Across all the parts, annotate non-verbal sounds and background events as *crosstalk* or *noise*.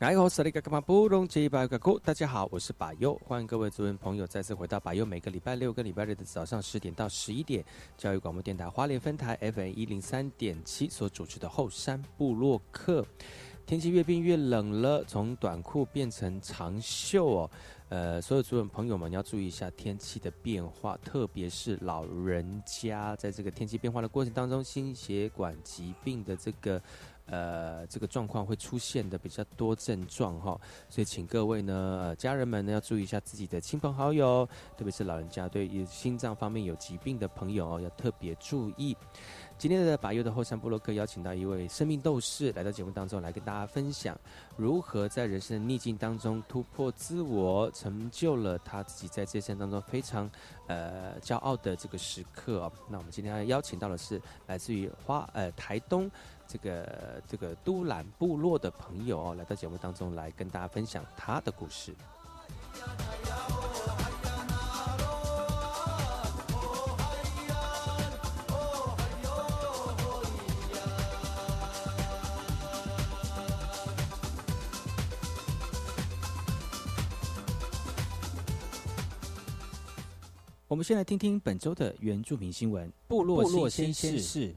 大家好，我是百优，欢迎各位族人朋友再次回到百优。每个礼拜六跟礼拜日的早上十点到十一点，教育广播电台花莲分台 FM 一零三点七所主持的后山部落客。天气越变越冷了，从短裤变成长袖哦。呃，所有族人朋友们要注意一下天气的变化，特别是老人家，在这个天气变化的过程当中，心血管疾病的这个。呃，这个状况会出现的比较多症状哈，所以请各位呢，呃家人们呢要注意一下自己的亲朋好友，特别是老人家对于心脏方面有疾病的朋友哦，要特别注意。今天的把优的后山部落克邀请到一位生命斗士来到节目当中，来跟大家分享如何在人生的逆境当中突破自我，成就了他自己在这生当中非常呃骄傲的这个时刻。那我们今天要邀请到的是来自于花呃台东。这个这个都兰部落的朋友哦，来到节目当中来跟大家分享他的故事。我们先来听听本周的原住民新闻：部落新鲜事。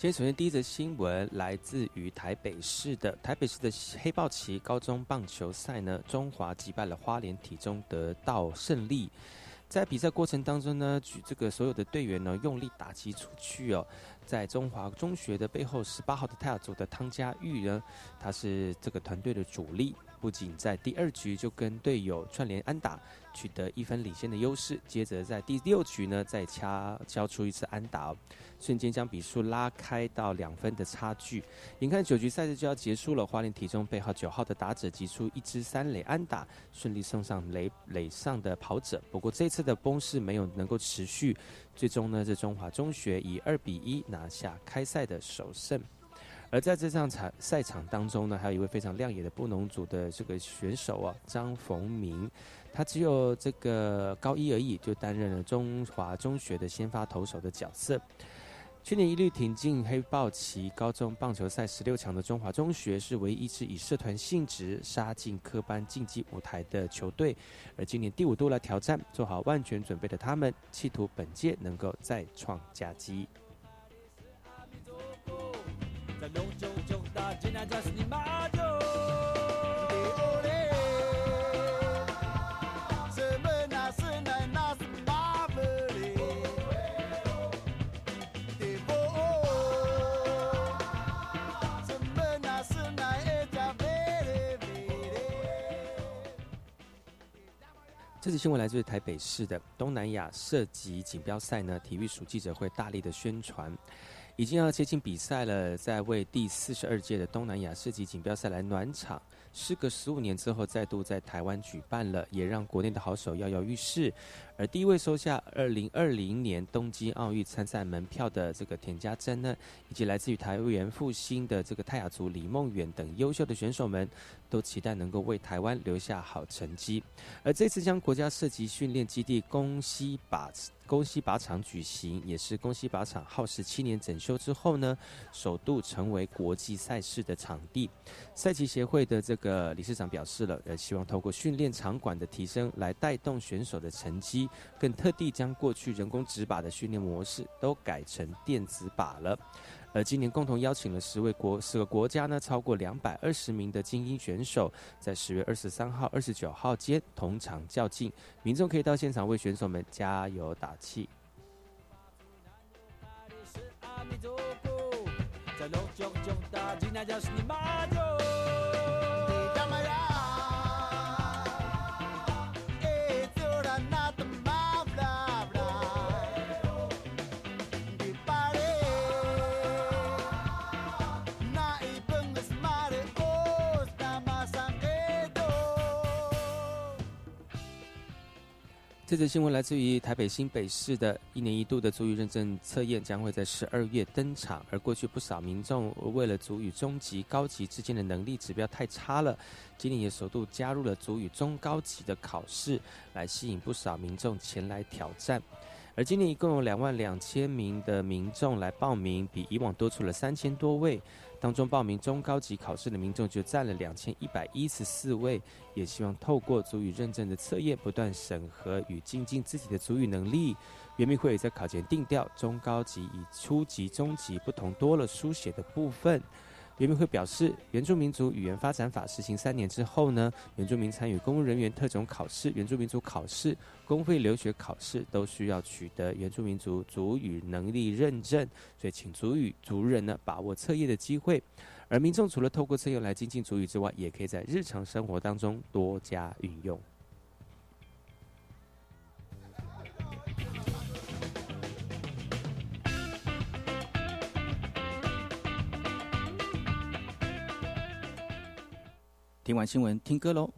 今天首先第一则新闻来自于台北市的台北市的黑豹旗高中棒球赛呢，中华击败了花莲体中得到胜利。在比赛过程当中呢，举这个所有的队员呢用力打击出去哦，在中华中学的背后十八号的泰雅族的汤家玉呢，他是这个团队的主力。不仅在第二局就跟队友串联安打，取得一分领先的优势，接着在第六局呢再掐交出一次安打，瞬间将比数拉开到两分的差距。眼看九局赛事就要结束了，花莲体中背号九号的打者击出一支三垒安打，顺利送上垒垒上的跑者。不过这次的攻势没有能够持续，最终呢，这中华中学以二比一拿下开赛的首胜。而在这场场赛场当中呢，还有一位非常亮眼的布农族的这个选手啊，张逢明，他只有这个高一而已，就担任了中华中学的先发投手的角色。去年一律挺进黑豹旗高中棒球赛十六强的中华中学，是唯一一支以社团性质杀进科班竞技舞台的球队。而今年第五度来挑战，做好万全准备的他们，企图本届能够再创佳绩。在隆大，你妈。这次新闻来自台北市的东南亚射击锦标赛呢，体育署记者会大力的宣传。已经要接近比赛了，在为第四十二届的东南亚市级锦标赛来暖场。时隔十五年之后，再度在台湾举办了，也让国内的好手跃跃欲试。而第一位收下二零二零年东京奥运参赛门票的这个田家珍呢，以及来自于台湾复兴的这个泰雅族李梦远等优秀的选手们，都期待能够为台湾留下好成绩。而这次将国家射击训练基地宫西靶宫西靶场举行，也是宫西靶场耗时七年整修之后呢，首度成为国际赛事的场地。赛旗协会的这个理事长表示了，呃，希望透过训练场馆的提升，来带动选手的成绩，更特地将过去人工指靶的训练模式都改成电子靶了。而今年共同邀请了十位国十个国家呢，超过两百二十名的精英选手，在十月二十三号、二十九号间同场较劲，民众可以到现场为选手们加油打气。这则新闻来自于台北新北市的一年一度的足语认证测验将会在十二月登场，而过去不少民众为了足语中级、高级之间的能力指标太差了，今年也首度加入了足语中高级的考试，来吸引不少民众前来挑战。而今年一共有两万两千名的民众来报名，比以往多出了三千多位。当中报名中高级考试的民众就占了两千一百一十四位，也希望透过足语认证的测验，不断审核与精进自己的足语能力。圆明会也在考前定调，中高级以初级、中级不同多了书写的部分。原民会表示，原住民族语言发展法实行三年之后呢，原住民参与公务人员特种考试、原住民族考试、公费留学考试，都需要取得原住民族族语能力认证。所以，请族语族人呢把握测验的机会。而民众除了透过测验来精进族语之外，也可以在日常生活当中多加运用。听完新闻，听歌喽。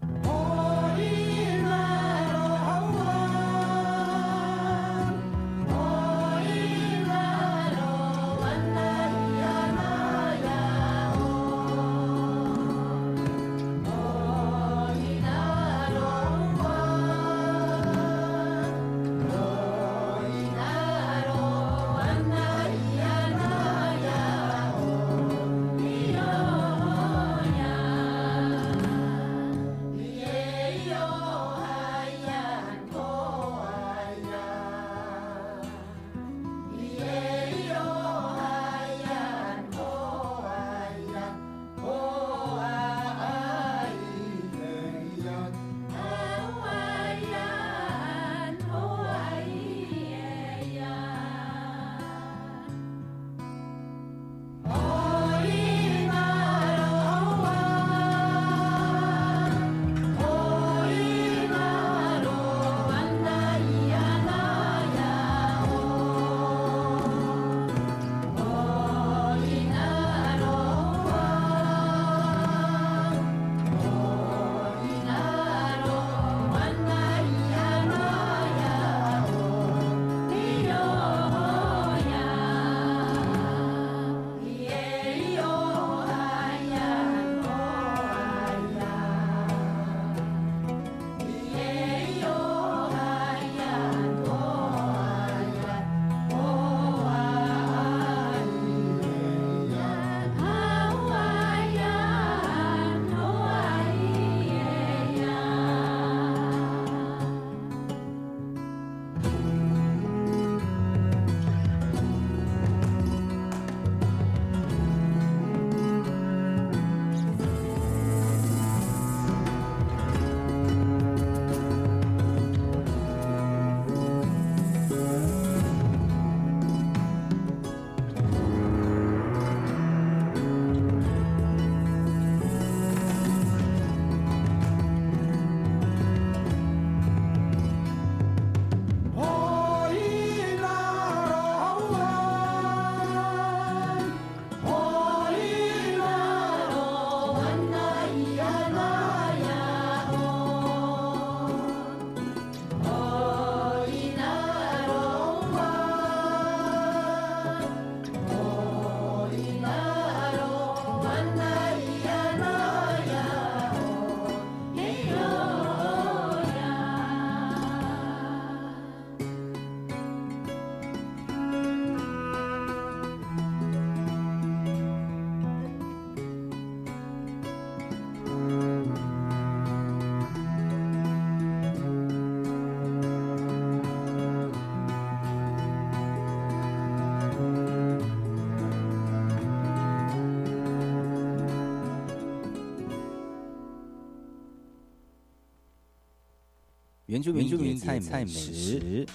原住民野菜美食。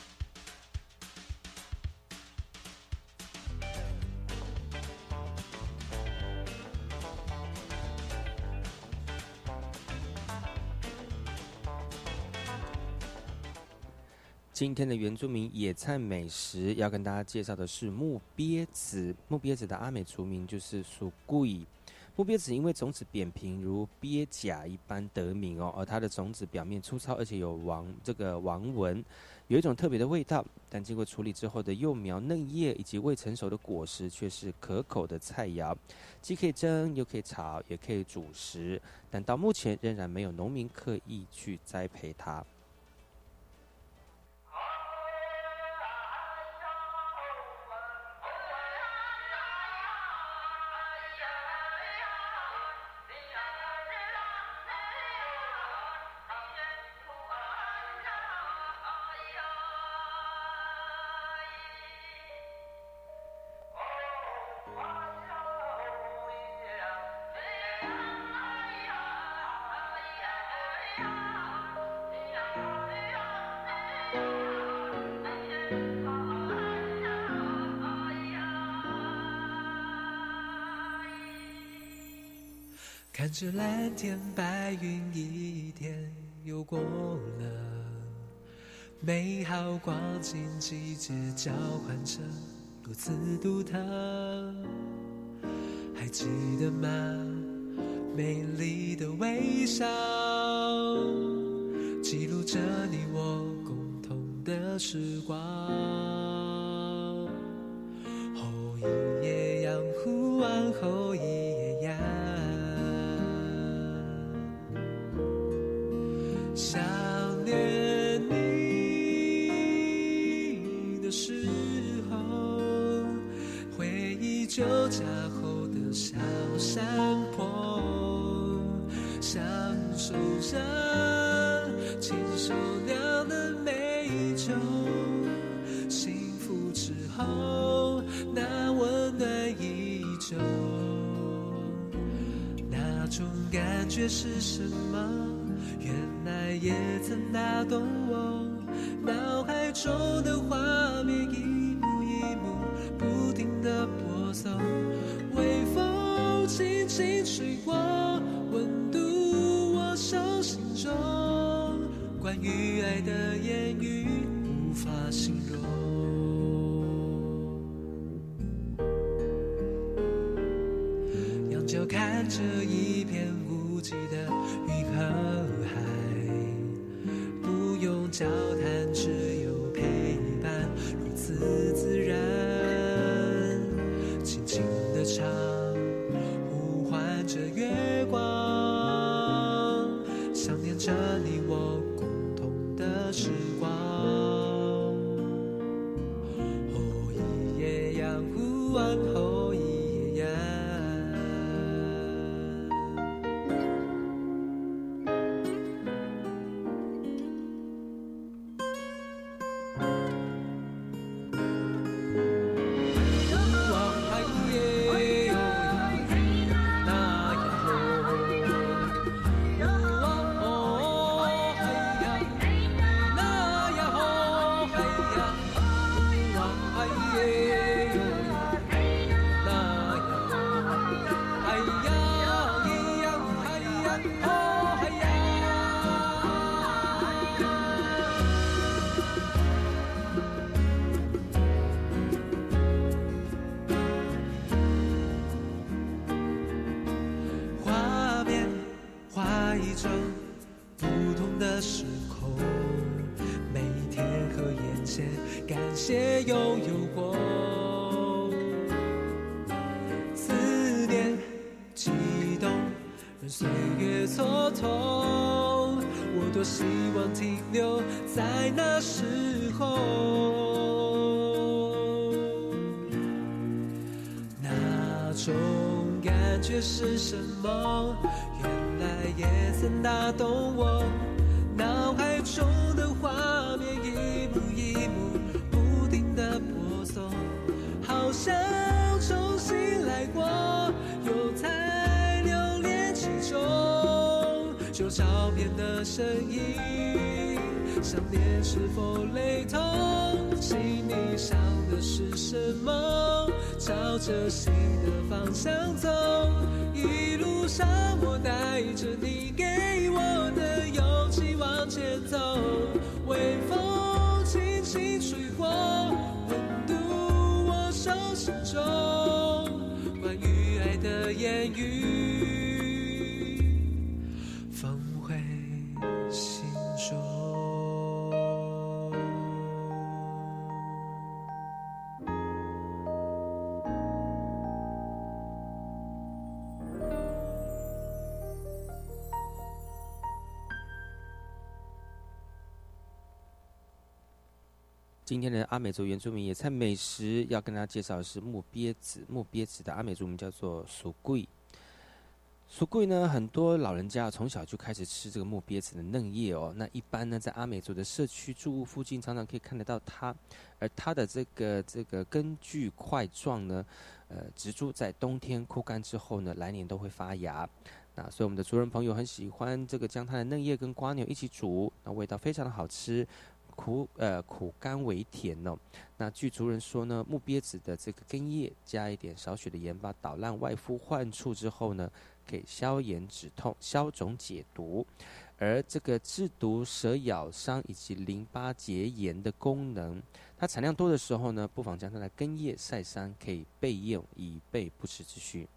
今天的原住民野菜美食要跟大家介绍的是木鳖子。木鳖子的阿美族名就是属贵。木鳖子因为种子扁平如鳖甲一般得名哦，而它的种子表面粗糙，而且有王这个王纹，有一种特别的味道。但经过处理之后的幼苗、嫩叶以及未成熟的果实却是可口的菜肴，既可以蒸，又可以炒，也可以煮食。但到目前仍然没有农民刻意去栽培它。是蓝天白云，一天又过了，美好光景季节交换着如此独特。还记得吗？美丽的微笑，记录着你我共同的时光。是什么？原来也曾打动我，脑海中的留在那时候。那种感觉是什么？原来也曾打动我，脑海中的画面一幕一幕不停的播送，好像重新来过，又在留恋其中，旧照片的身影想念是否雷同？心里想的是什么？朝着心的方向走，一路上我带着今天的阿美族原住民野菜美食要跟大家介绍的是木鳖子。木鳖子的阿美族名叫做鼠桂。鼠桂呢，很多老人家从小就开始吃这个木鳖子的嫩叶哦。那一般呢，在阿美族的社区住屋附近，常常可以看得到它。而它的这个这个根具块状呢，呃，植株在冬天枯干之后呢，来年都会发芽。那所以我们的族人朋友很喜欢这个将它的嫩叶跟瓜牛一起煮，那味道非常的好吃。苦呃苦甘为甜哦。那据族人说呢，木鳖子的这个根叶加一点少许的盐巴捣烂外敷患处之后呢，可以消炎止痛、消肿解毒。而这个治毒、蛇咬伤以及淋巴结炎的功能，它产量多的时候呢，不妨将它的根叶晒伤，可以备用，以备不时之需。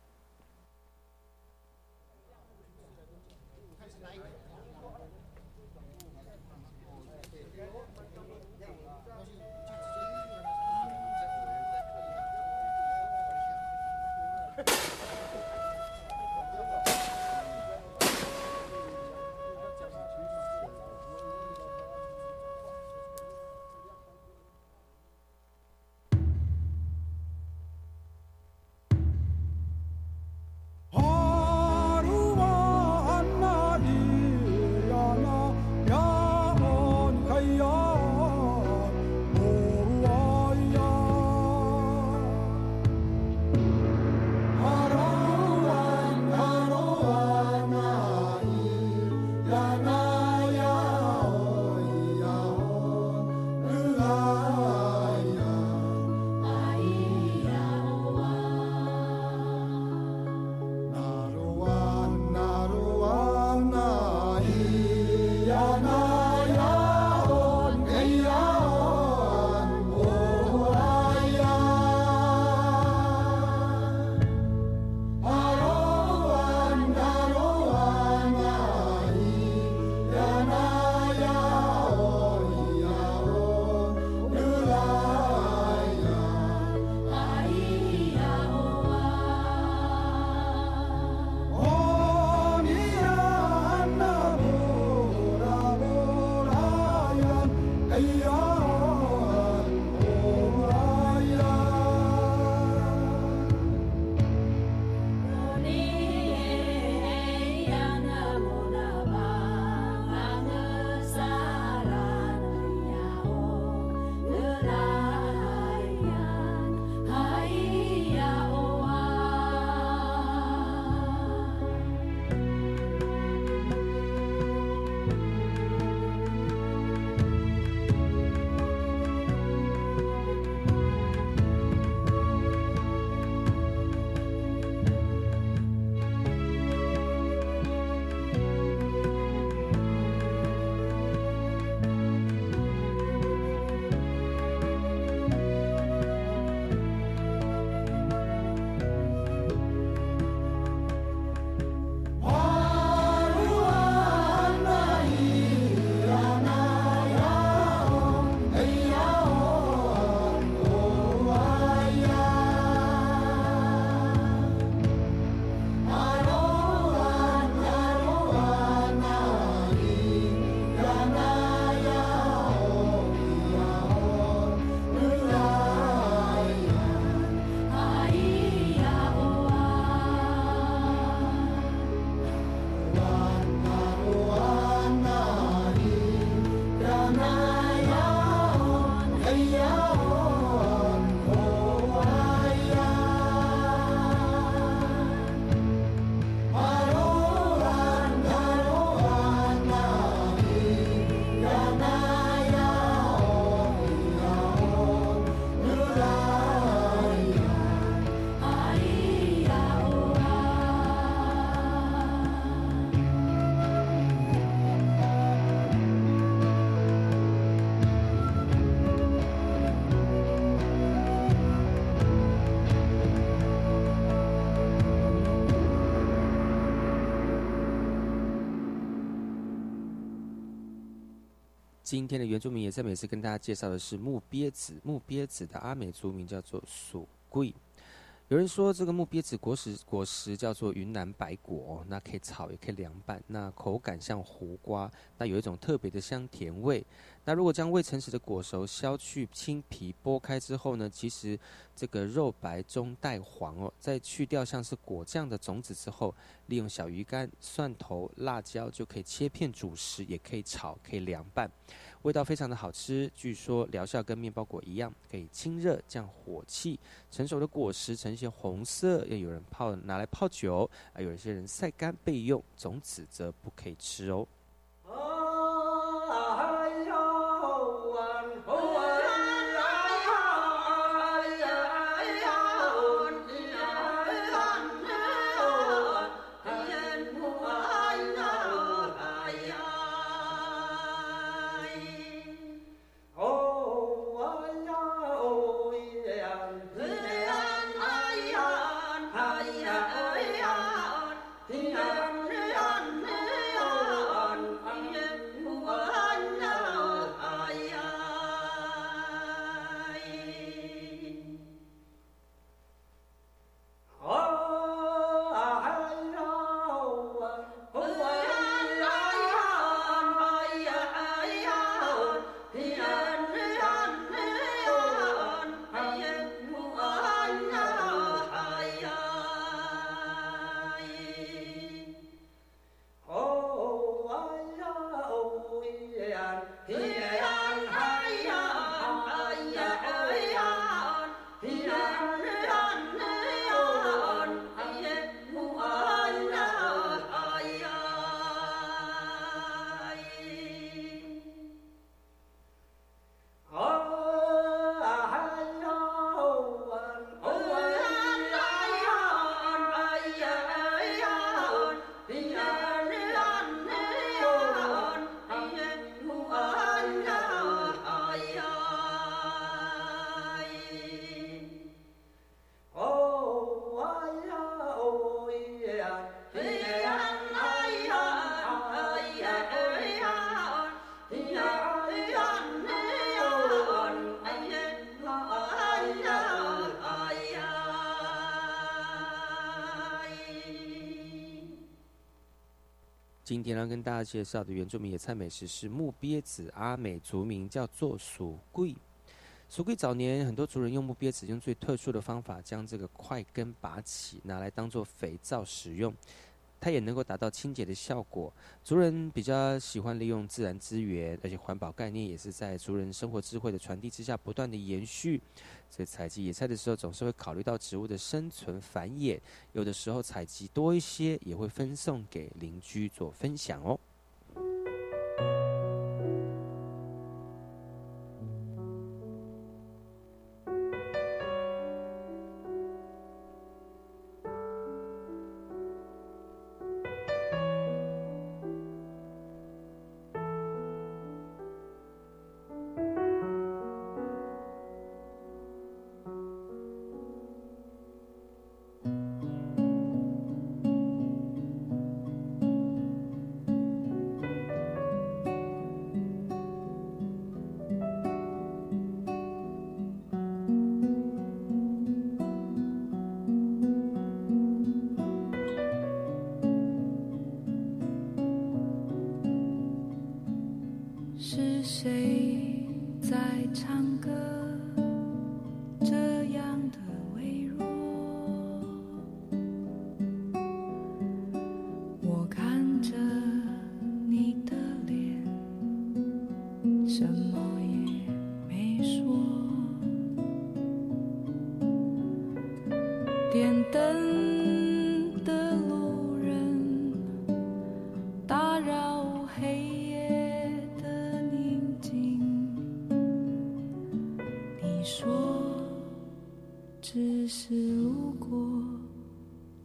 今天的原住民也在每次跟大家介绍的是木鳖子，木鳖子的阿美族名叫做鼠桂。有人说这个木鳖子果实果实叫做云南白果，那可以炒也可以凉拌，那口感像胡瓜，那有一种特别的香甜味。那如果将未成熟的果熟削去青皮剥开之后呢，其实这个肉白中带黄哦，在去掉像是果酱的种子之后，利用小鱼干、蒜头、辣椒就可以切片煮食，也可以炒，可以凉拌。味道非常的好吃，据说疗效跟面包果一样，可以清热降火气。成熟的果实呈现红色，也有人泡拿来泡酒，啊，有一些人晒干备用，种子则不可以吃哦。今天要跟大家介绍的原住民野菜美食是木鳖子，阿美族名叫做鼠桂。鼠桂早年很多族人用木鳖子用最特殊的方法将这个块根拔起，拿来当做肥皂使用。它也能够达到清洁的效果。族人比较喜欢利用自然资源，而且环保概念也是在族人生活智慧的传递之下不断的延续。在采集野菜的时候，总是会考虑到植物的生存繁衍，有的时候采集多一些，也会分送给邻居做分享哦。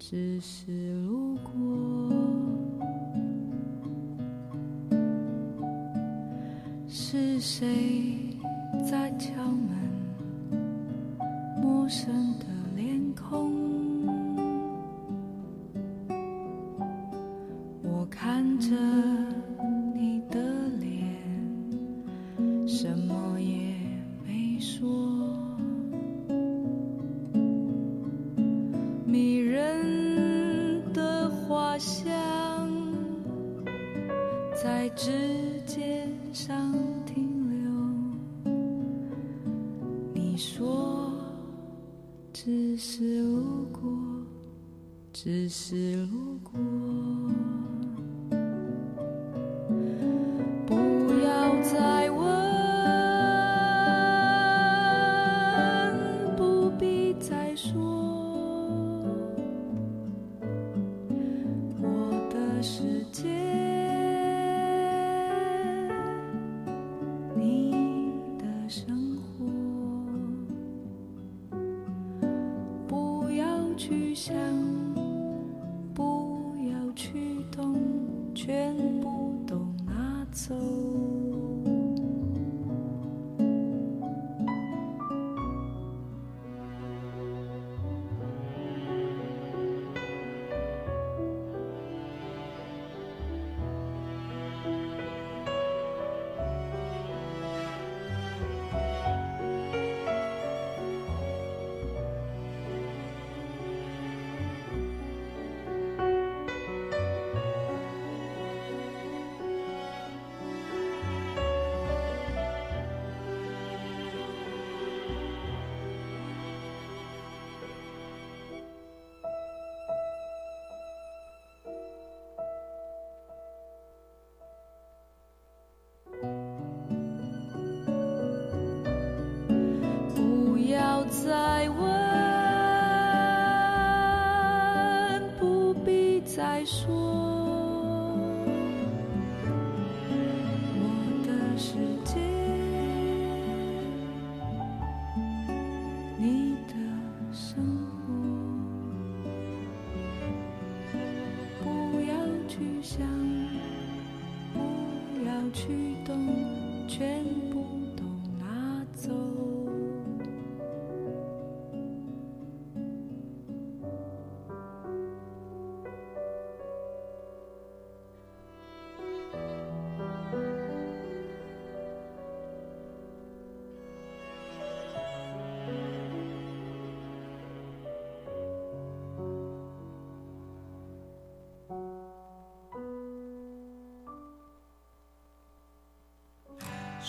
只是路过。是谁在敲门？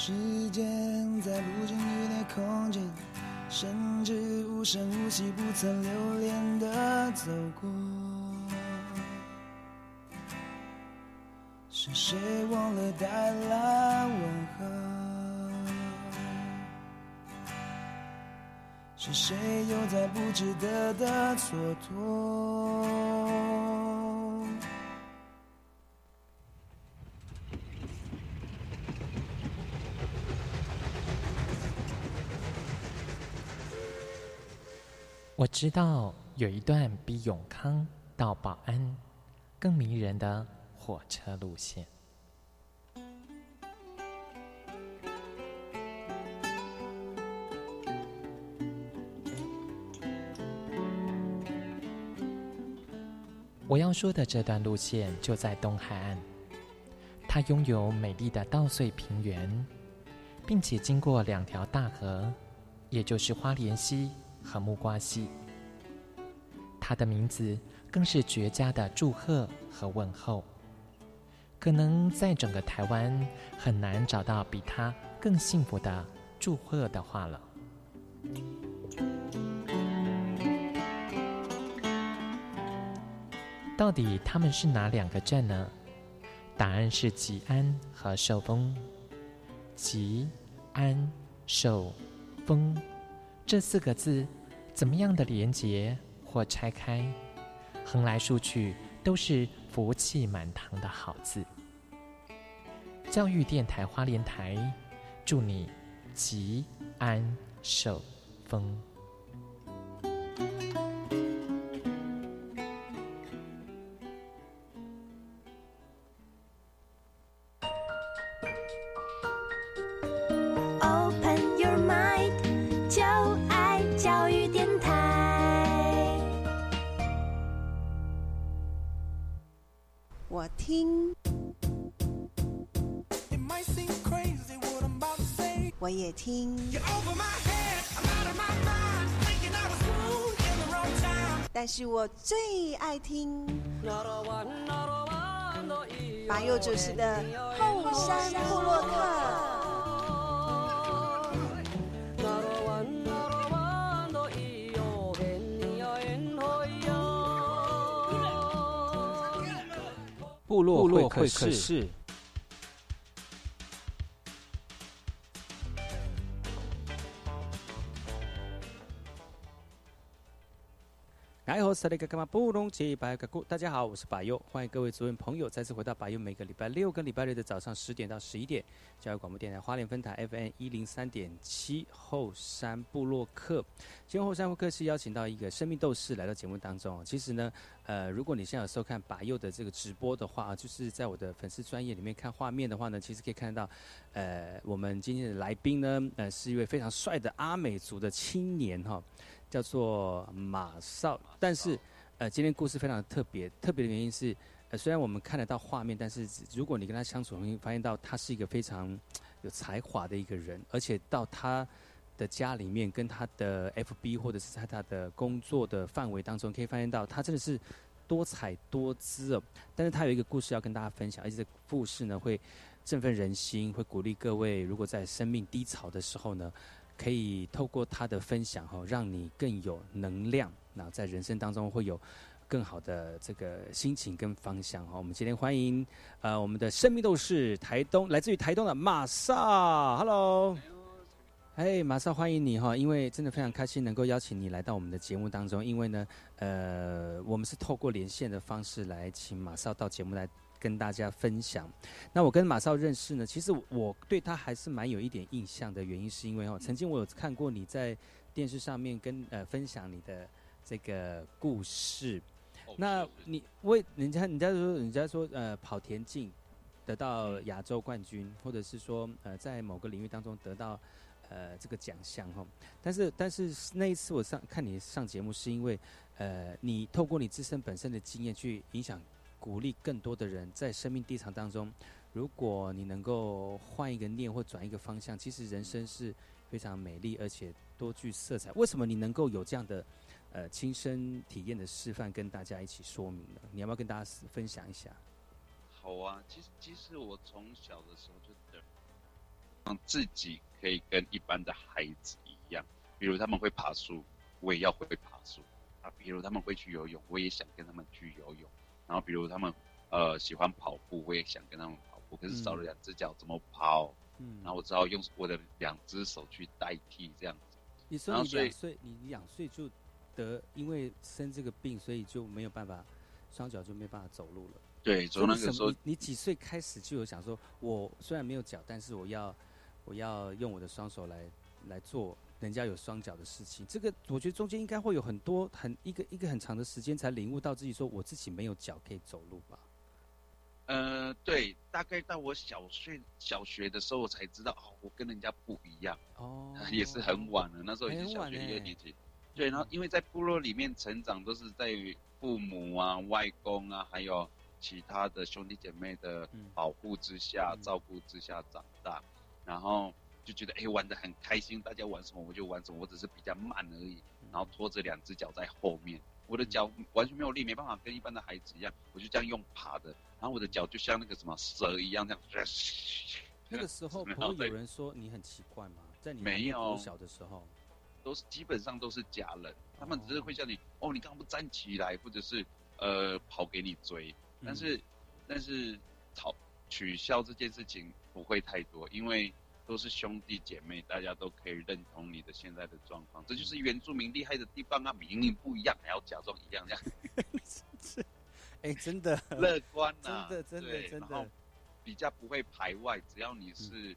时间在不经意的空间，甚至无声无息、不曾留恋的走过。是谁忘了带来问候？是谁又在不值得的蹉跎？我知道有一段比永康到保安更迷人的火车路线。我要说的这段路线就在东海岸，它拥有美丽的稻穗平原，并且经过两条大河，也就是花莲溪和木瓜溪。它的名字更是绝佳的祝贺和问候，可能在整个台湾很难找到比他更幸福的祝贺的话了。到底他们是哪两个镇呢？答案是吉安和寿丰。吉、安、寿、丰这四个字，怎么样的连结或拆开，横来竖去都是福气满堂的好字。教育电台花莲台，祝你吉安寿丰。Time. 但是我最爱听。马佑主持的后山部落客。部落会客室大家好，我是百佑，欢迎各位族人朋友再次回到百佑每个礼拜六跟礼拜日的早上十点到十一点，教育广播电台花莲分台 FM 一零三点七后山部落客。今天后山部落客是邀请到一个生命斗士来到节目当中。其实呢，呃，如果你现在有收看百佑的这个直播的话啊，就是在我的粉丝专业里面看画面的话呢，其实可以看到，呃，我们今天的来宾呢，呃，是一位非常帅的阿美族的青年哈。叫做马少，但是，呃，今天故事非常的特别，特别的原因是，呃，虽然我们看得到画面，但是如果你跟他相处，会发现到他是一个非常有才华的一个人，而且到他的家里面，跟他的 FB 或者是在他的工作的范围当中，可以发现到他真的是多彩多姿哦。但是他有一个故事要跟大家分享，而且这故事呢会振奋人心，会鼓励各位，如果在生命低潮的时候呢。可以透过他的分享哈，让你更有能量，那在人生当中会有更好的这个心情跟方向哈。我们今天欢迎呃我们的生命斗士台东来自于台东的马少，Hello，哎马少欢迎你哈，因为真的非常开心能够邀请你来到我们的节目当中，因为呢呃我们是透过连线的方式来请马少到节目来。跟大家分享，那我跟马少认识呢，其实我对他还是蛮有一点印象的。原因是因为哦，曾经我有看过你在电视上面跟呃分享你的这个故事。那你为人家人家说人家说呃跑田径得到亚洲冠军，或者是说呃在某个领域当中得到呃这个奖项哈。但是但是那一次我上看你上节目，是因为呃你透过你自身本身的经验去影响。鼓励更多的人在生命地场当中，如果你能够换一个念或转一个方向，其实人生是非常美丽而且多具色彩。为什么你能够有这样的呃亲身体验的示范，跟大家一起说明呢？你要不要跟大家分享一下？好啊，其实其实我从小的时候就让自己可以跟一般的孩子一样，比如他们会爬树，我也要会爬树啊；比如他们会去游泳，我也想跟他们去游泳。然后，比如他们呃喜欢跑步，我也想跟他们跑步，可是少了两只脚怎么跑？嗯，然后我只好用我的两只手去代替这样子。你说你两岁，你两岁就得因为生这个病，所以就没有办法双脚就没办法走路了。对，从那个时候，你几岁开始就有想说，我虽然没有脚，但是我要我要用我的双手来来做。人家有双脚的事情，这个我觉得中间应该会有很多很一个一个很长的时间才领悟到自己说我自己没有脚可以走路吧。呃，对，大概到我小学小学的时候我才知道哦，我跟人家不一样。哦，*laughs* 也是很晚了，那时候已经小学一年级。对，然后因为在部落里面成长，都是在父母啊、外公啊，还有其他的兄弟姐妹的保护之下、照顾之下长大，然后。就觉得哎玩的很开心，大家玩什么我就玩什么，我只是比较慢而已，然后拖着两只脚在后面，我的脚完全没有力，没办法跟一般的孩子一样，我就这样用爬的，然后我的脚就像那个什么蛇一样这样。那个时候 *laughs* 不会有人说你很奇怪吗？在你没有小的时候，都是基本上都是假人，他们只是会叫你哦，你刚刚不站起来，或者是呃跑给你追，但是但是吵取消这件事情不会太多，因为。都是兄弟姐妹，大家都可以认同你的现在的状况，这就是原住民厉害的地方啊！明明不一样，还要假装一样，这样。哎，真的 *laughs* 乐观呐，真的真的真的，比较不会排外。只要你是，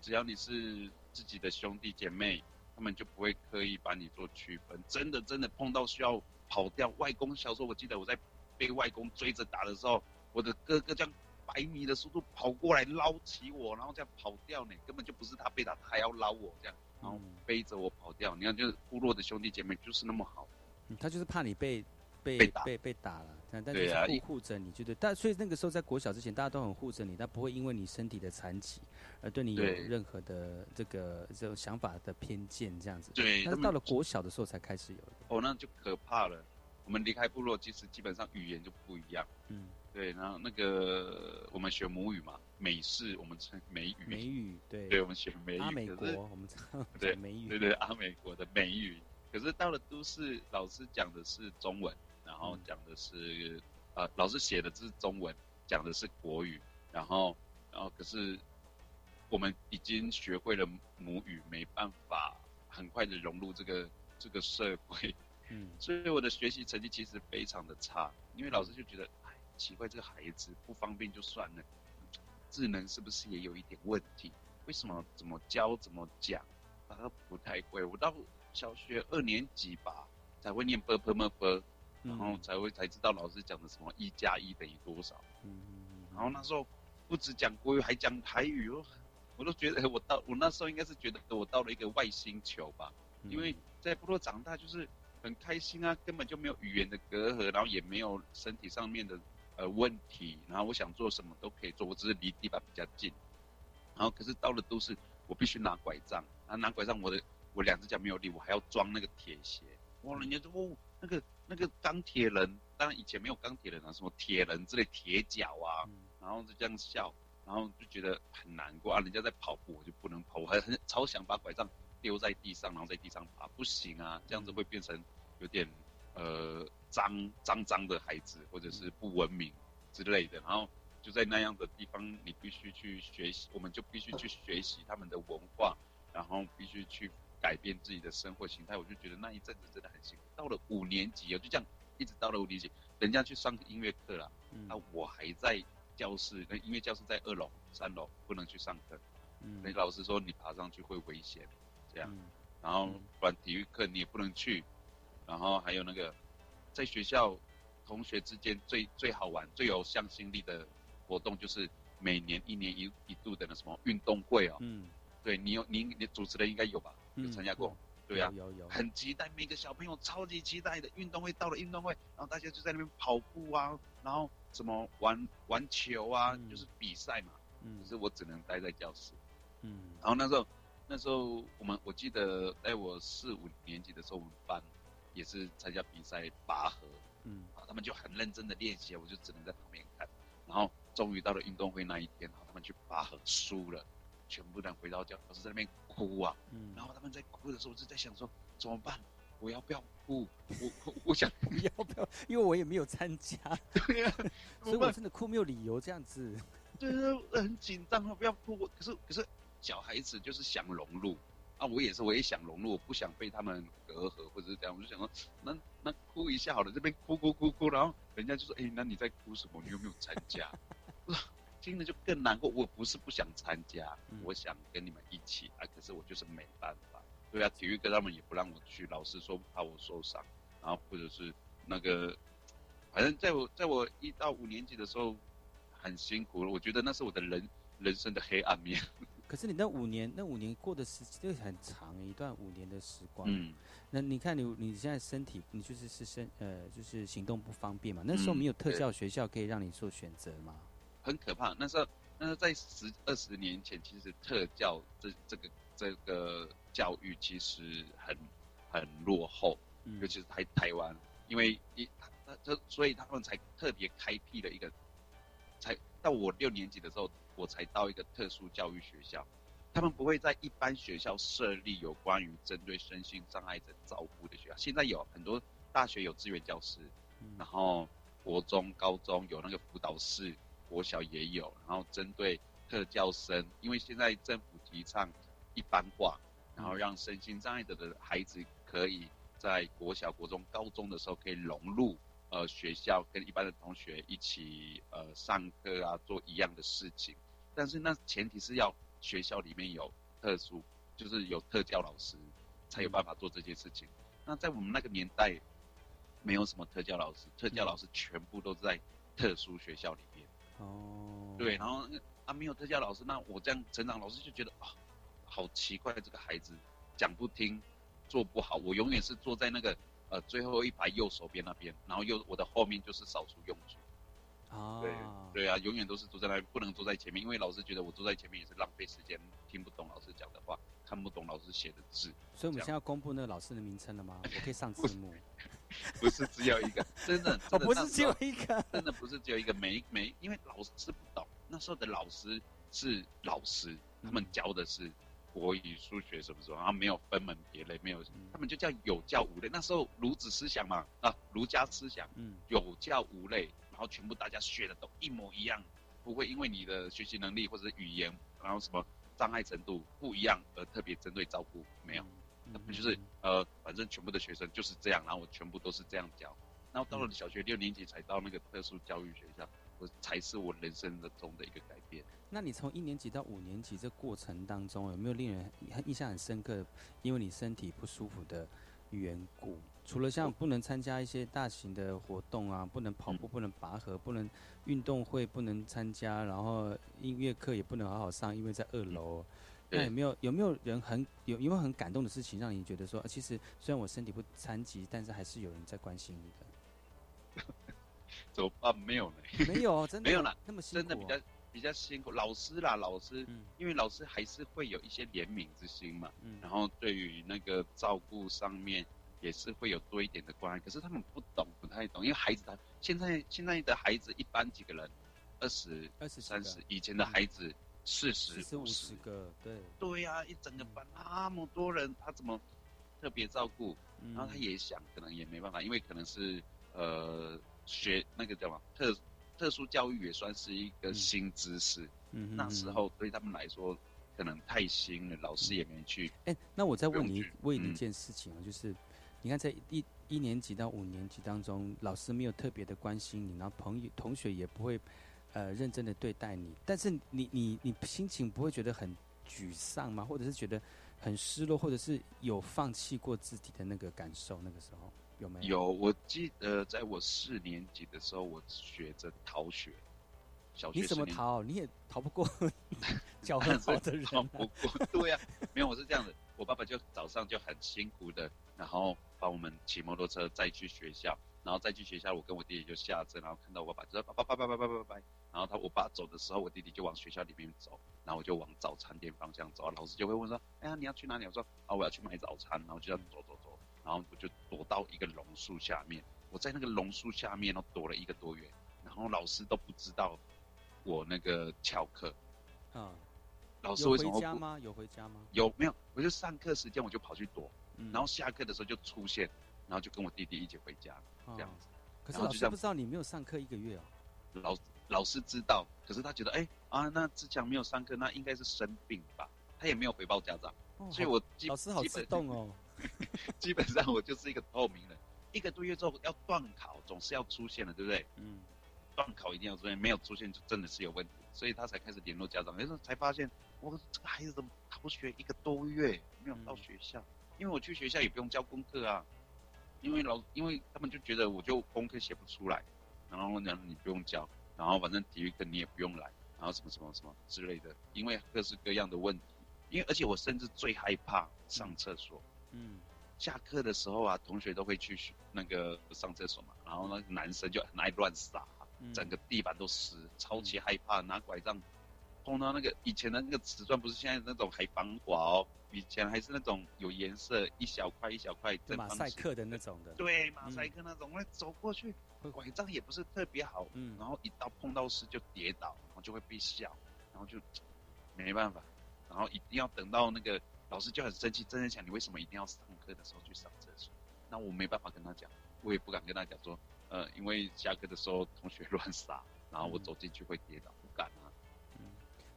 只要你是自己的兄弟姐妹，他们就不会刻意把你做区分。真的真的碰到需要跑掉，外公小时候我记得我在被外公追着打的时候，我的哥哥这样。百米的速度跑过来捞起我，然后这样跑掉呢，根本就不是他被打，他还要捞我这样，然后背着我跑掉。你看，就是部落的兄弟姐妹就是那么好，他就是怕你被被被被打了，但但是护护着你，就对。但所以那个时候在国小之前，大家都很护着你，但不会因为你身体的残疾而对你有任何的这个这种想法的偏见这样子。对，但是到了国小的时候才开始有。哦，那就可怕了。我们离开部落，其实基本上语言就不一样。嗯。对，然后那个我们学母语嘛，美式我们称美语，美语对，对我们学美语，阿美国我们 *laughs* 对美语，对对阿美国的美语。可是到了都市，老师讲的是中文，然后讲的是呃，老师写的是中文，讲的是国语，然后然后可是我们已经学会了母语，没办法很快的融入这个这个社会，嗯，*laughs* 所以我的学习成绩其实非常的差，因为老师就觉得，哎，奇怪，这个孩子不方便就算了，智能是不是也有一点问题？为什么怎么教怎么讲，他不太会？我到小学二年级吧，才会念 b p m b，然后才会才知道老师讲的什么一加一等于多少，嗯，然后那时候不止讲国语，还讲台语哦。我都觉得我到我那时候应该是觉得我到了一个外星球吧，因为在部落长大就是很开心啊，根本就没有语言的隔阂，然后也没有身体上面的呃问题，然后我想做什么都可以做，我只是离地板比较近。然后可是到了都市，我必须拿拐杖，啊拿拐杖我的我两只脚没有力，我还要装那个铁鞋。哇，人家说哦那个那个钢铁人，当然以前没有钢铁人啊，什么铁人之类铁脚啊，然后就这样笑。然后就觉得很难过啊！人家在跑步，我就不能跑，我还很超想把拐杖丢在地上，然后在地上爬，不行啊！这样子会变成有点呃脏脏脏的孩子，或者是不文明之类的。然后就在那样的地方，你必须去学习，我们就必须去学习他们的文化，然后必须去改变自己的生活形态。我就觉得那一阵子真的很辛苦。到了五年级，我就这样一直到了五年级，人家去上音乐课了，那我还在。教室，那音乐教室在二楼、三楼，不能去上课。嗯，那老师说你爬上去会危险，这样。然后，管体育课你也不能去。然后还有那个，在学校同学之间最最好玩、最有向心力的活动，就是每年一年一一度的那什么运动会哦。嗯，对你有你你主持人应该有吧？有参加过。对啊，有有。很期待每个小朋友超级期待的运动会到了运动会，然后大家就在那边跑步啊，然后。什么玩玩球啊，就是比赛嘛。嗯。可是我只能待在教室。嗯。然后那时候，那时候我们我记得，在我四五年级的时候，我们班也是参加比赛拔河。嗯。啊，他们就很认真的练习，我就只能在旁边看。然后终于到了运动会那一天，他们去拔河输了，全部人回到教室在那边哭啊。嗯。然后他们在哭的时候，我就在想说，怎么办？我要不要哭？我我想 *laughs* 要不要？因为我也没有参加。对 *laughs* 呀，所以我真的哭没有理由这样子。对啊，很紧张啊，不要哭。可是可是小孩子就是想融入啊，我也是，我也想融入，我不想被他们隔阂或者是这样。我就想说，那那哭一下好了，这边哭哭哭哭，然后人家就说，哎，那你在哭什么？你有没有参加？*laughs* 听了就更难过。我不是不想参加，我想跟你们一起啊，可是我就是没办法。对啊，体育课他们也不让我去，老师说怕我受伤，然后或者是那个，反正在我在我一到五年级的时候很辛苦了，我觉得那是我的人人生的黑暗面。可是你那五年那五年过的时间很长一段五年的时光，嗯，那你看你你现在身体你就是是身呃就是行动不方便嘛，那时候没有特教学校可以让你做选择吗？很可怕，那时候那时候在十二十年前，其实特教这这个这个。教育其实很很落后，尤其是台台湾，因为一他他所以他们才特别开辟了一个，才到我六年级的时候，我才到一个特殊教育学校，他们不会在一般学校设立有关于针对身心障碍者照顾的学校。现在有很多大学有资源教师，然后国中、高中有那个辅导室，国小也有，然后针对特教生，因为现在政府提倡一般化。然后让身心障碍者的孩子可以在国小、国中、高中的时候可以融入呃学校，跟一般的同学一起呃上课啊，做一样的事情。但是那前提是要学校里面有特殊，就是有特教老师，才有办法做这件事情。那在我们那个年代，没有什么特教老师，特教老师全部都在特殊学校里面。哦。对，然后啊没有特教老师，那我这样成长，老师就觉得啊。好奇怪，这个孩子讲不听，做不好。我永远是坐在那个呃最后一排右手边那边，然后右我的后面就是少数用处。啊，对对啊，永远都是坐在那，不能坐在前面，因为老师觉得我坐在前面也是浪费时间，听不懂老师讲的话，看不懂老师写的字。所以我们现在要公布那个老师的名称了吗？我可以上字幕。*laughs* 不是只有一个，真的，真的 *laughs* 不是只有一个，*laughs* 真的不是只有一个。每每因为老师不懂，那时候的老师是老师，他们教的是国语、数学什么什么，然后没有分门别类，没有，他们就叫有教无类。那时候儒子思想嘛，啊，儒家思想，嗯，有教无类，然后全部大家学的都一模一样，不会因为你的学习能力或者语言，然后什么障碍程度不一样而特别针对照顾，没有。就是呃，反正全部的学生就是这样，然后我全部都是这样教，然后到了小学六年级才到那个特殊教育学校，我才是我人生的中的一个改变。那你从一年级到五年级这过程当中，有没有令人印象很深刻？因为你身体不舒服的缘故，除了像不能参加一些大型的活动啊，不能跑步，不能拔河，不能运动会，不能参加，然后音乐课也不能好好上，因为在二楼。那有没有有没有人很有有没有很感动的事情，让你觉得说，其实虽然我身体不残疾，但是还是有人在关心你的？*laughs* 怎么办？没有呢？没有，真的没有啦。那么辛苦，真的比较比较辛苦。老师啦，老师，因为老师还是会有一些怜悯之心嘛。嗯。然后对于那个照顾上面，也是会有多一点的关爱。可是他们不懂，不太懂，因为孩子他现在现在的孩子一般几个人，二十、二十、三十，以前的孩子。四十五十个，对对呀，一整个班那么多人，他怎么特别照顾？然后他也想，可能也没办法，因为可能是呃学那个叫什么特特殊教育也算是一个新知识。嗯那时候对他们来说可能太新了，老师也没去。哎，那我再问你问你一件事情啊，就是你看在一一年级到五年级当中，老师没有特别的关心你，然后朋友同学也不会。呃，认真的对待你，但是你你你心情不会觉得很沮丧吗？或者是觉得很失落，或者是有放弃过自己的那个感受？那个时候有没有？有，我记得在我四年级的时候，我学着逃学。小学你怎么逃？你也逃不过 *laughs* 脚很好的人。*laughs* 逃不过，对呀，没有，我是这样的，我爸爸就早上就很辛苦的，然后帮我们骑摩托车再去学校。然后再去学校，我跟我弟弟就下车，然后看到我爸就说：“拜拜拜拜拜拜拜拜。”然后他我爸走的时候，我弟弟就往学校里面走，然后我就往早餐店方向走。老师就会问说：“哎呀，你要去哪里？”我说：“啊，我要去买早餐。”然后就这样走走走，然后我就躲到一个榕树下面。我在那个榕树下面都躲了一个多月，然后老师都不知道我那个翘课。啊，老师为什么回家吗？有回家吗？有没有？我就上课时间我就跑去躲，然后下课的时候就出现，然后就跟我弟弟一起回家。这样子，可是老师不知道你没有上课一个月哦。老老师知道，可是他觉得，哎啊，那志强没有上课，那应该是生病吧？他也没有回报家长，所以我老师好自动哦。*laughs* 基本上我就是一个透明人，一个多月之后要断考，总是要出现的，对不对？嗯。断考一定要出现，没有出现就真的是有问题，所以他才开始联络家长，那时候才发现，我这个孩子怎么逃学一个多月没有到学校？因为我去学校也不用交功课啊。因为老，因为他们就觉得我就功课写不出来，然后呢你不用教，然后反正体育课你也不用来，然后什么什么什么之类的，因为各式各样的问题，因为而且我甚至最害怕上厕所，嗯，下课的时候啊，同学都会去那个上厕所嘛，然后那个男生就很爱乱撒，整个地板都湿，超级害怕，拿拐杖。碰到那个以前的那个瓷砖，不是现在那种还防滑哦，以前还是那种有颜色，一小块一小块。马赛克的那种的。对，马赛克那种，我走过去，拐杖也不是特别好，嗯，然后一到碰到湿就跌倒，然后就会被笑，然后就没办法，然后一定要等到那个老师就很生气，真的想你为什么一定要上课的时候去上厕所？那我没办法跟他讲，我也不敢跟他讲说，呃，因为下课的时候同学乱撒，然后我走进去会跌倒。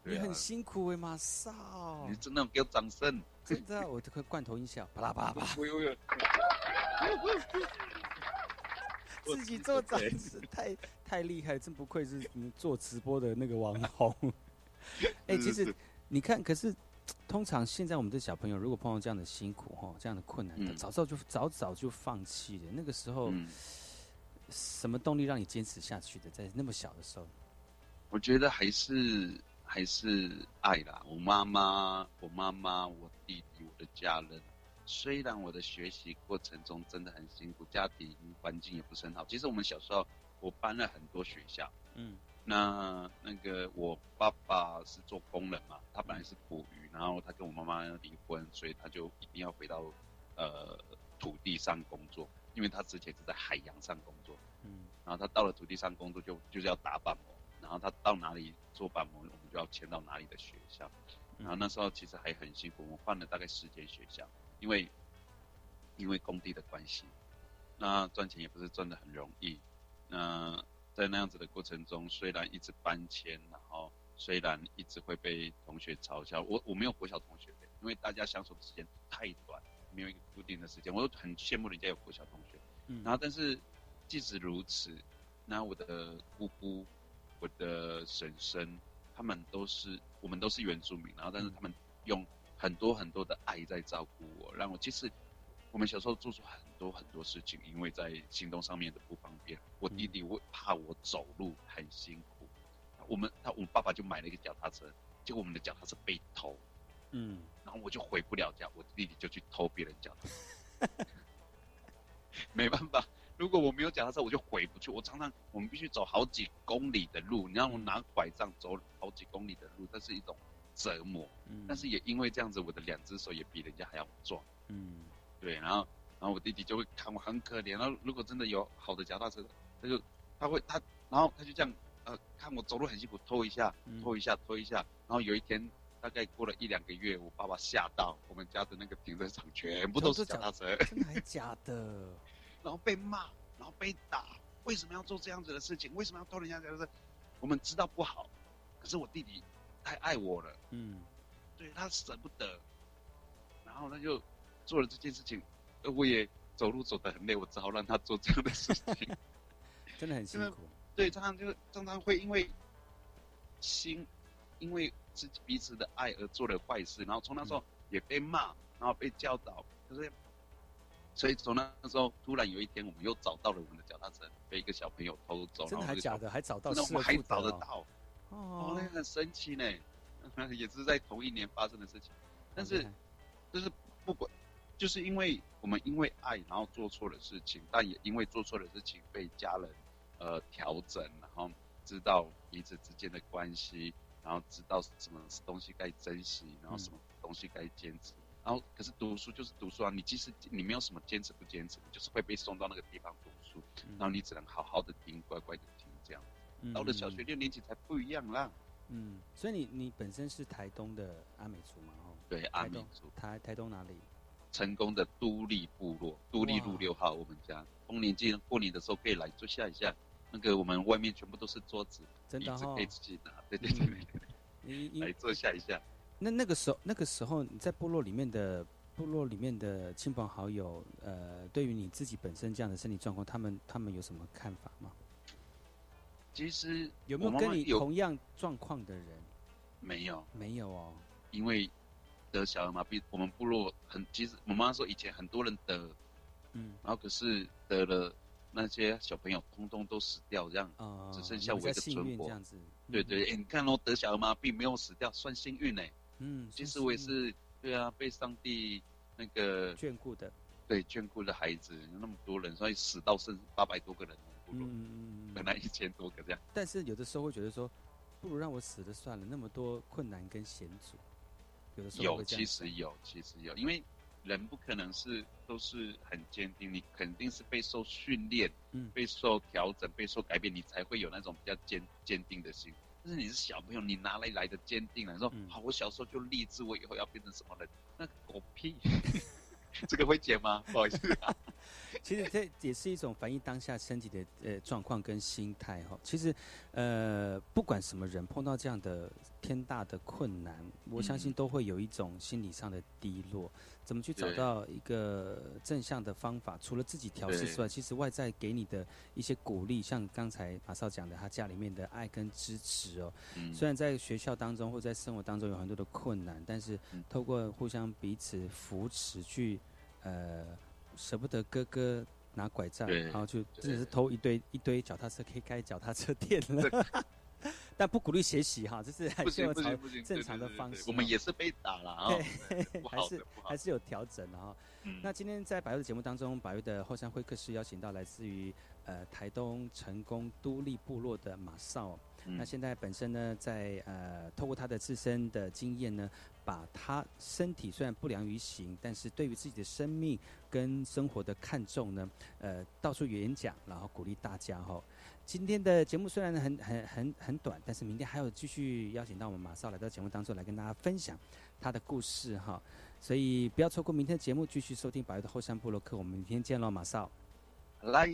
你很辛苦哎，马少！你真的给我掌声！真的，我这个罐头音效，啪啦啪啦啪。*laughs* 自己做掌声，太太厉害，真不愧是做直播的那个网红。*laughs* 哎，其实你看，可是通常现在我们的小朋友，如果碰到这样的辛苦哈，这样的困难，早早就早早就放弃了。那个时候，什么动力让你坚持下去的？在那么小的时候，我觉得还是。还是爱啦，我妈妈、我妈妈、我弟弟、我的家人。虽然我的学习过程中真的很辛苦，家庭环境也不是很好。其实我们小时候，我搬了很多学校。嗯，那那个我爸爸是做工人嘛，他本来是捕鱼，然后他跟我妈妈离婚，所以他就一定要回到呃土地上工作。因为他之前是在海洋上工作，嗯，然后他到了土地上工作就就是要打板模，然后他到哪里做板模，我们就要迁到哪里的学校，然后那时候其实还很辛苦，我们换了大概十间学校，因为因为工地的关系，那赚钱也不是赚的很容易，那在那样子的过程中，虽然一直搬迁，然后虽然一直会被同学嘲笑，我我没有国小同学，因为大家相处的时间太短。没有一个固定的时间，我都很羡慕人家有国小同学。嗯，然后但是即使如此，那我的姑姑、我的婶婶，他们都是我们都是原住民，然后但是他们用很多很多的爱在照顾我，让我其实我们小时候做出很多很多事情，因为在行动上面的不方便，我弟弟会怕我走路很辛苦，我们他我爸爸就买了一个脚踏车，结果我们的脚踏车被偷。嗯，然后我就回不了家，我弟弟就去偷别人脚踏车。*laughs* 没办法，如果我没有脚踏车，我就回不去。我常常我们必须走好几公里的路，你让我拿拐杖走好几公里的路，这是一种折磨。嗯，但是也因为这样子，我的两只手也比人家还要壮。嗯，对，然后然后我弟弟就会看我很可怜。然后如果真的有好的脚踏车，他就他会他，然后他就这样呃看我走路很辛苦，拖一下，拖一下，拖一下。然后有一天。大概过了一两个月，我爸爸吓到，我们家的那个停车场全部都是脚踏车，真的还假的？*laughs* 然后被骂，然后被打，为什么要做这样子的事情？为什么要偷人家脚踏车？我们知道不好，可是我弟弟太爱我了，嗯，对他舍不得，然后他就做了这件事情，我也走路走得很累，我只好让他做这样的事情，*laughs* 真的很辛苦。对，常常就常常会因为心，因为。自己彼此的爱而做了坏事，然后从那时候也被骂，然后被教导，可是，所以从那时候突然有一天，我们又找到了我们的脚踏车，被一个小朋友偷走，真的还假的？还找到？那我们还找得到？哦，那很神奇呢，*laughs* 也是在同一年发生的事情，但是，就是不管，就是因为我们因为爱，然后做错了事情，但也因为做错了事情被家人呃调整，然后知道彼此之间的关系。然后知道什么东西该珍惜，然后什么东西该坚持。然后可是读书就是读书啊，你即使你没有什么坚持不坚持，你就是会被送到那个地方读书。然后你只能好好的听，乖乖的听这样。到了小学六年级才不一样啦。嗯，所以你你本身是台东的阿美族嘛？哦，对，阿美族。台台东哪里？成功的都立部落，都立路六号，我们家。丰年祭过年的时候可以来坐下一下。那个我们外面全部都是桌子，椅子可以自己拿。对对对来坐下一下。那那个时候，那个时候你在部落里面的部落里面的亲朋好友，呃，对于你自己本身这样的身体状况，他们他们有什么看法吗？其实有没有跟你同样状况的人？没有，没有哦。因为得小儿麻痹，我们部落很其实我妈妈说以前很多人得，嗯，然后可是得了。那些小朋友通通都死掉，这样，只剩下我一个存活。对对，你看哦，得小儿麻痹没有死掉，算幸运呢。嗯，其实我也是，对啊，被上帝那个眷顾的。对，眷顾的孩子那么多人，所以死到剩八百多个人。嗯嗯嗯。本来一千多个这样。但是有的时候会觉得说，不如让我死了算了，那么多困难跟险阻。有的时候有，其实有，其实有，因为。人不可能是都是很坚定，你肯定是备受训练，嗯，备受调整，备受改变，你才会有那种比较坚坚定的心。但是你是小朋友，你哪里来的坚定呢？说好，我小时候就立志，我以后要变成什么人？那狗屁！*laughs* 这个会剪吗？不好意思。其实这也是一种反映当下身体的呃状况跟心态哈。其实，呃，不管什么人碰到这样的天大的困难，我相信都会有一种心理上的低落。怎么去找到一个正向的方法？除了自己调试之外，其实外在给你的一些鼓励，像刚才马少讲的，他家里面的爱跟支持哦。虽然在学校当中或在生活当中有很多的困难，但是透过互相彼此扶持，去呃舍不得哥哥拿拐杖，然后就真的是偷一堆一堆脚踏车，可以开脚踏车店了。*laughs* 但不鼓励学习哈，这是还是要朝正常的方式。我们也是被打了啊，还是还是有调整的哈。那今天在百越的节目当中，百越的后山会客室邀请到来自于呃台东成功都立部落的马少。那现在本身呢，在呃，透过他的自身的经验呢，把他身体虽然不良于行，但是对于自己的生命跟生活的看重呢，呃，到处演讲，然后鼓励大家哈。今天的节目虽然很很很很短，但是明天还有继续邀请到我们马少来到节目当中来跟大家分享他的故事哈。所以不要错过明天的节目，继续收听宝月的后山部落客。我们明天见喽，马少。来。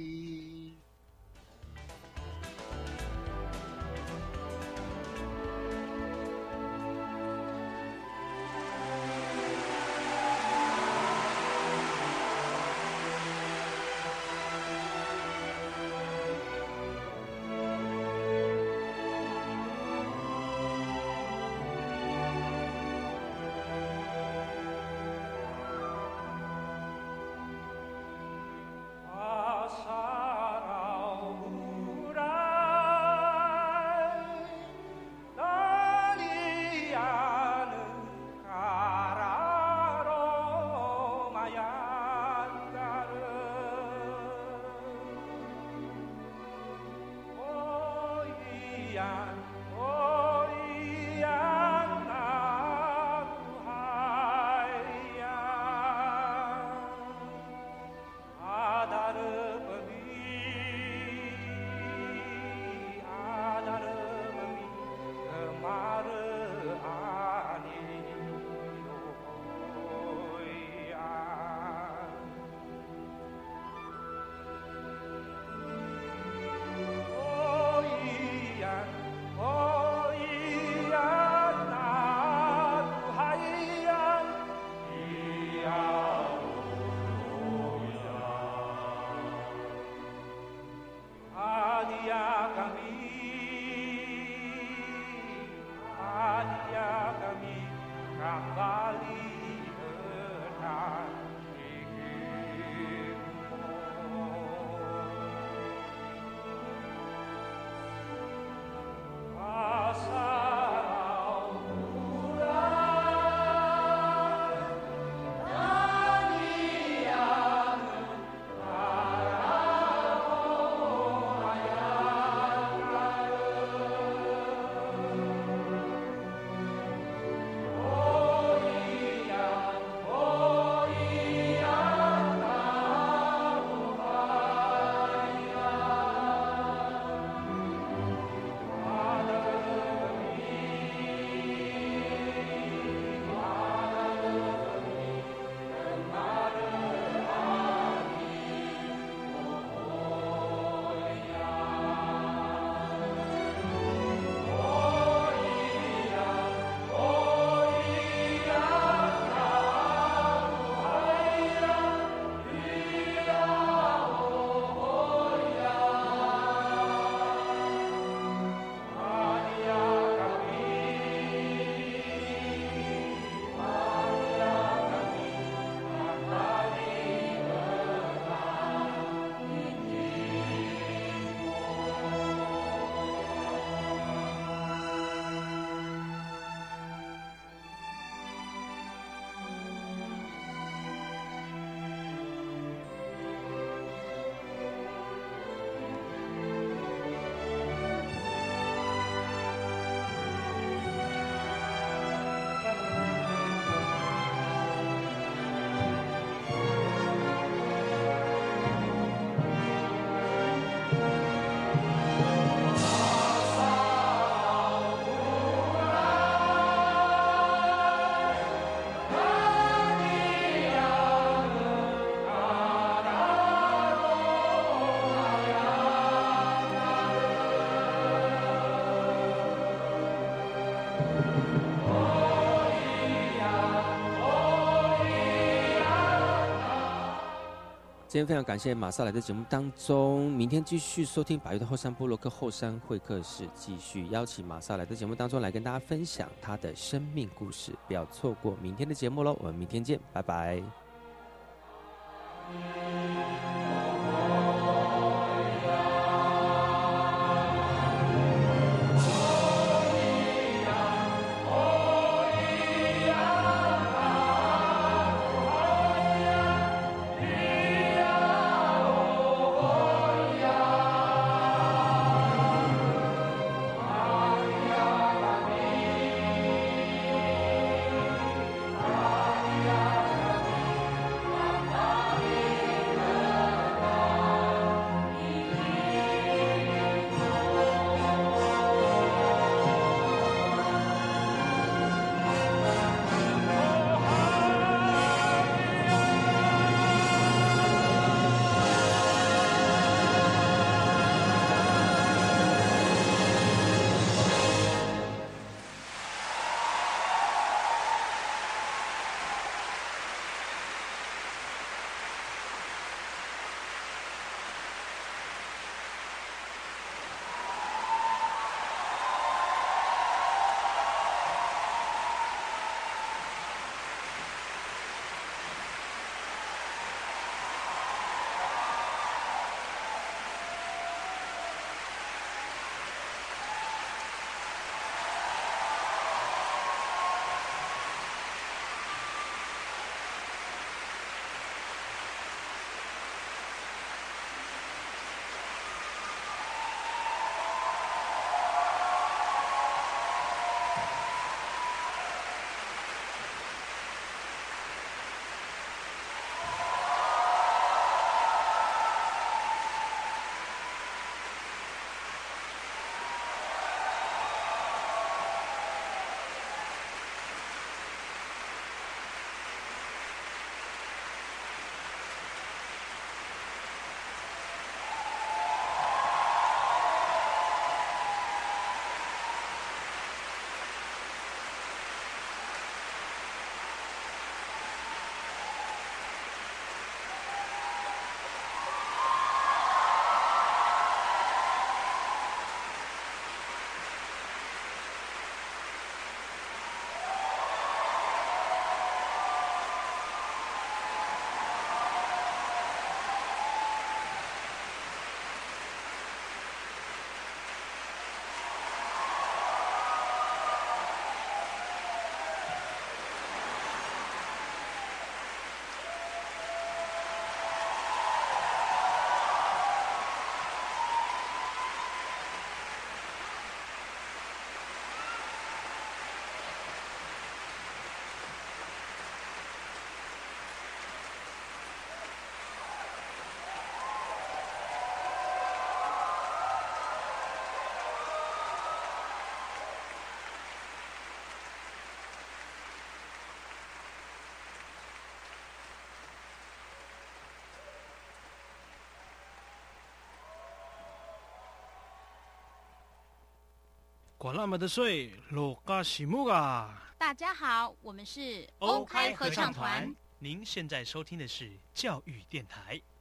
今天非常感谢马萨来的节目当中，明天继续收听百越的后山部落克后山会客室，继续邀请马萨来的节目当中来跟大家分享他的生命故事，不要错过明天的节目喽！我们明天见，拜拜。管那么的水，罗嘎西木啊！大家好，我们是欧开合唱团。您现在收听的是教育电台。哦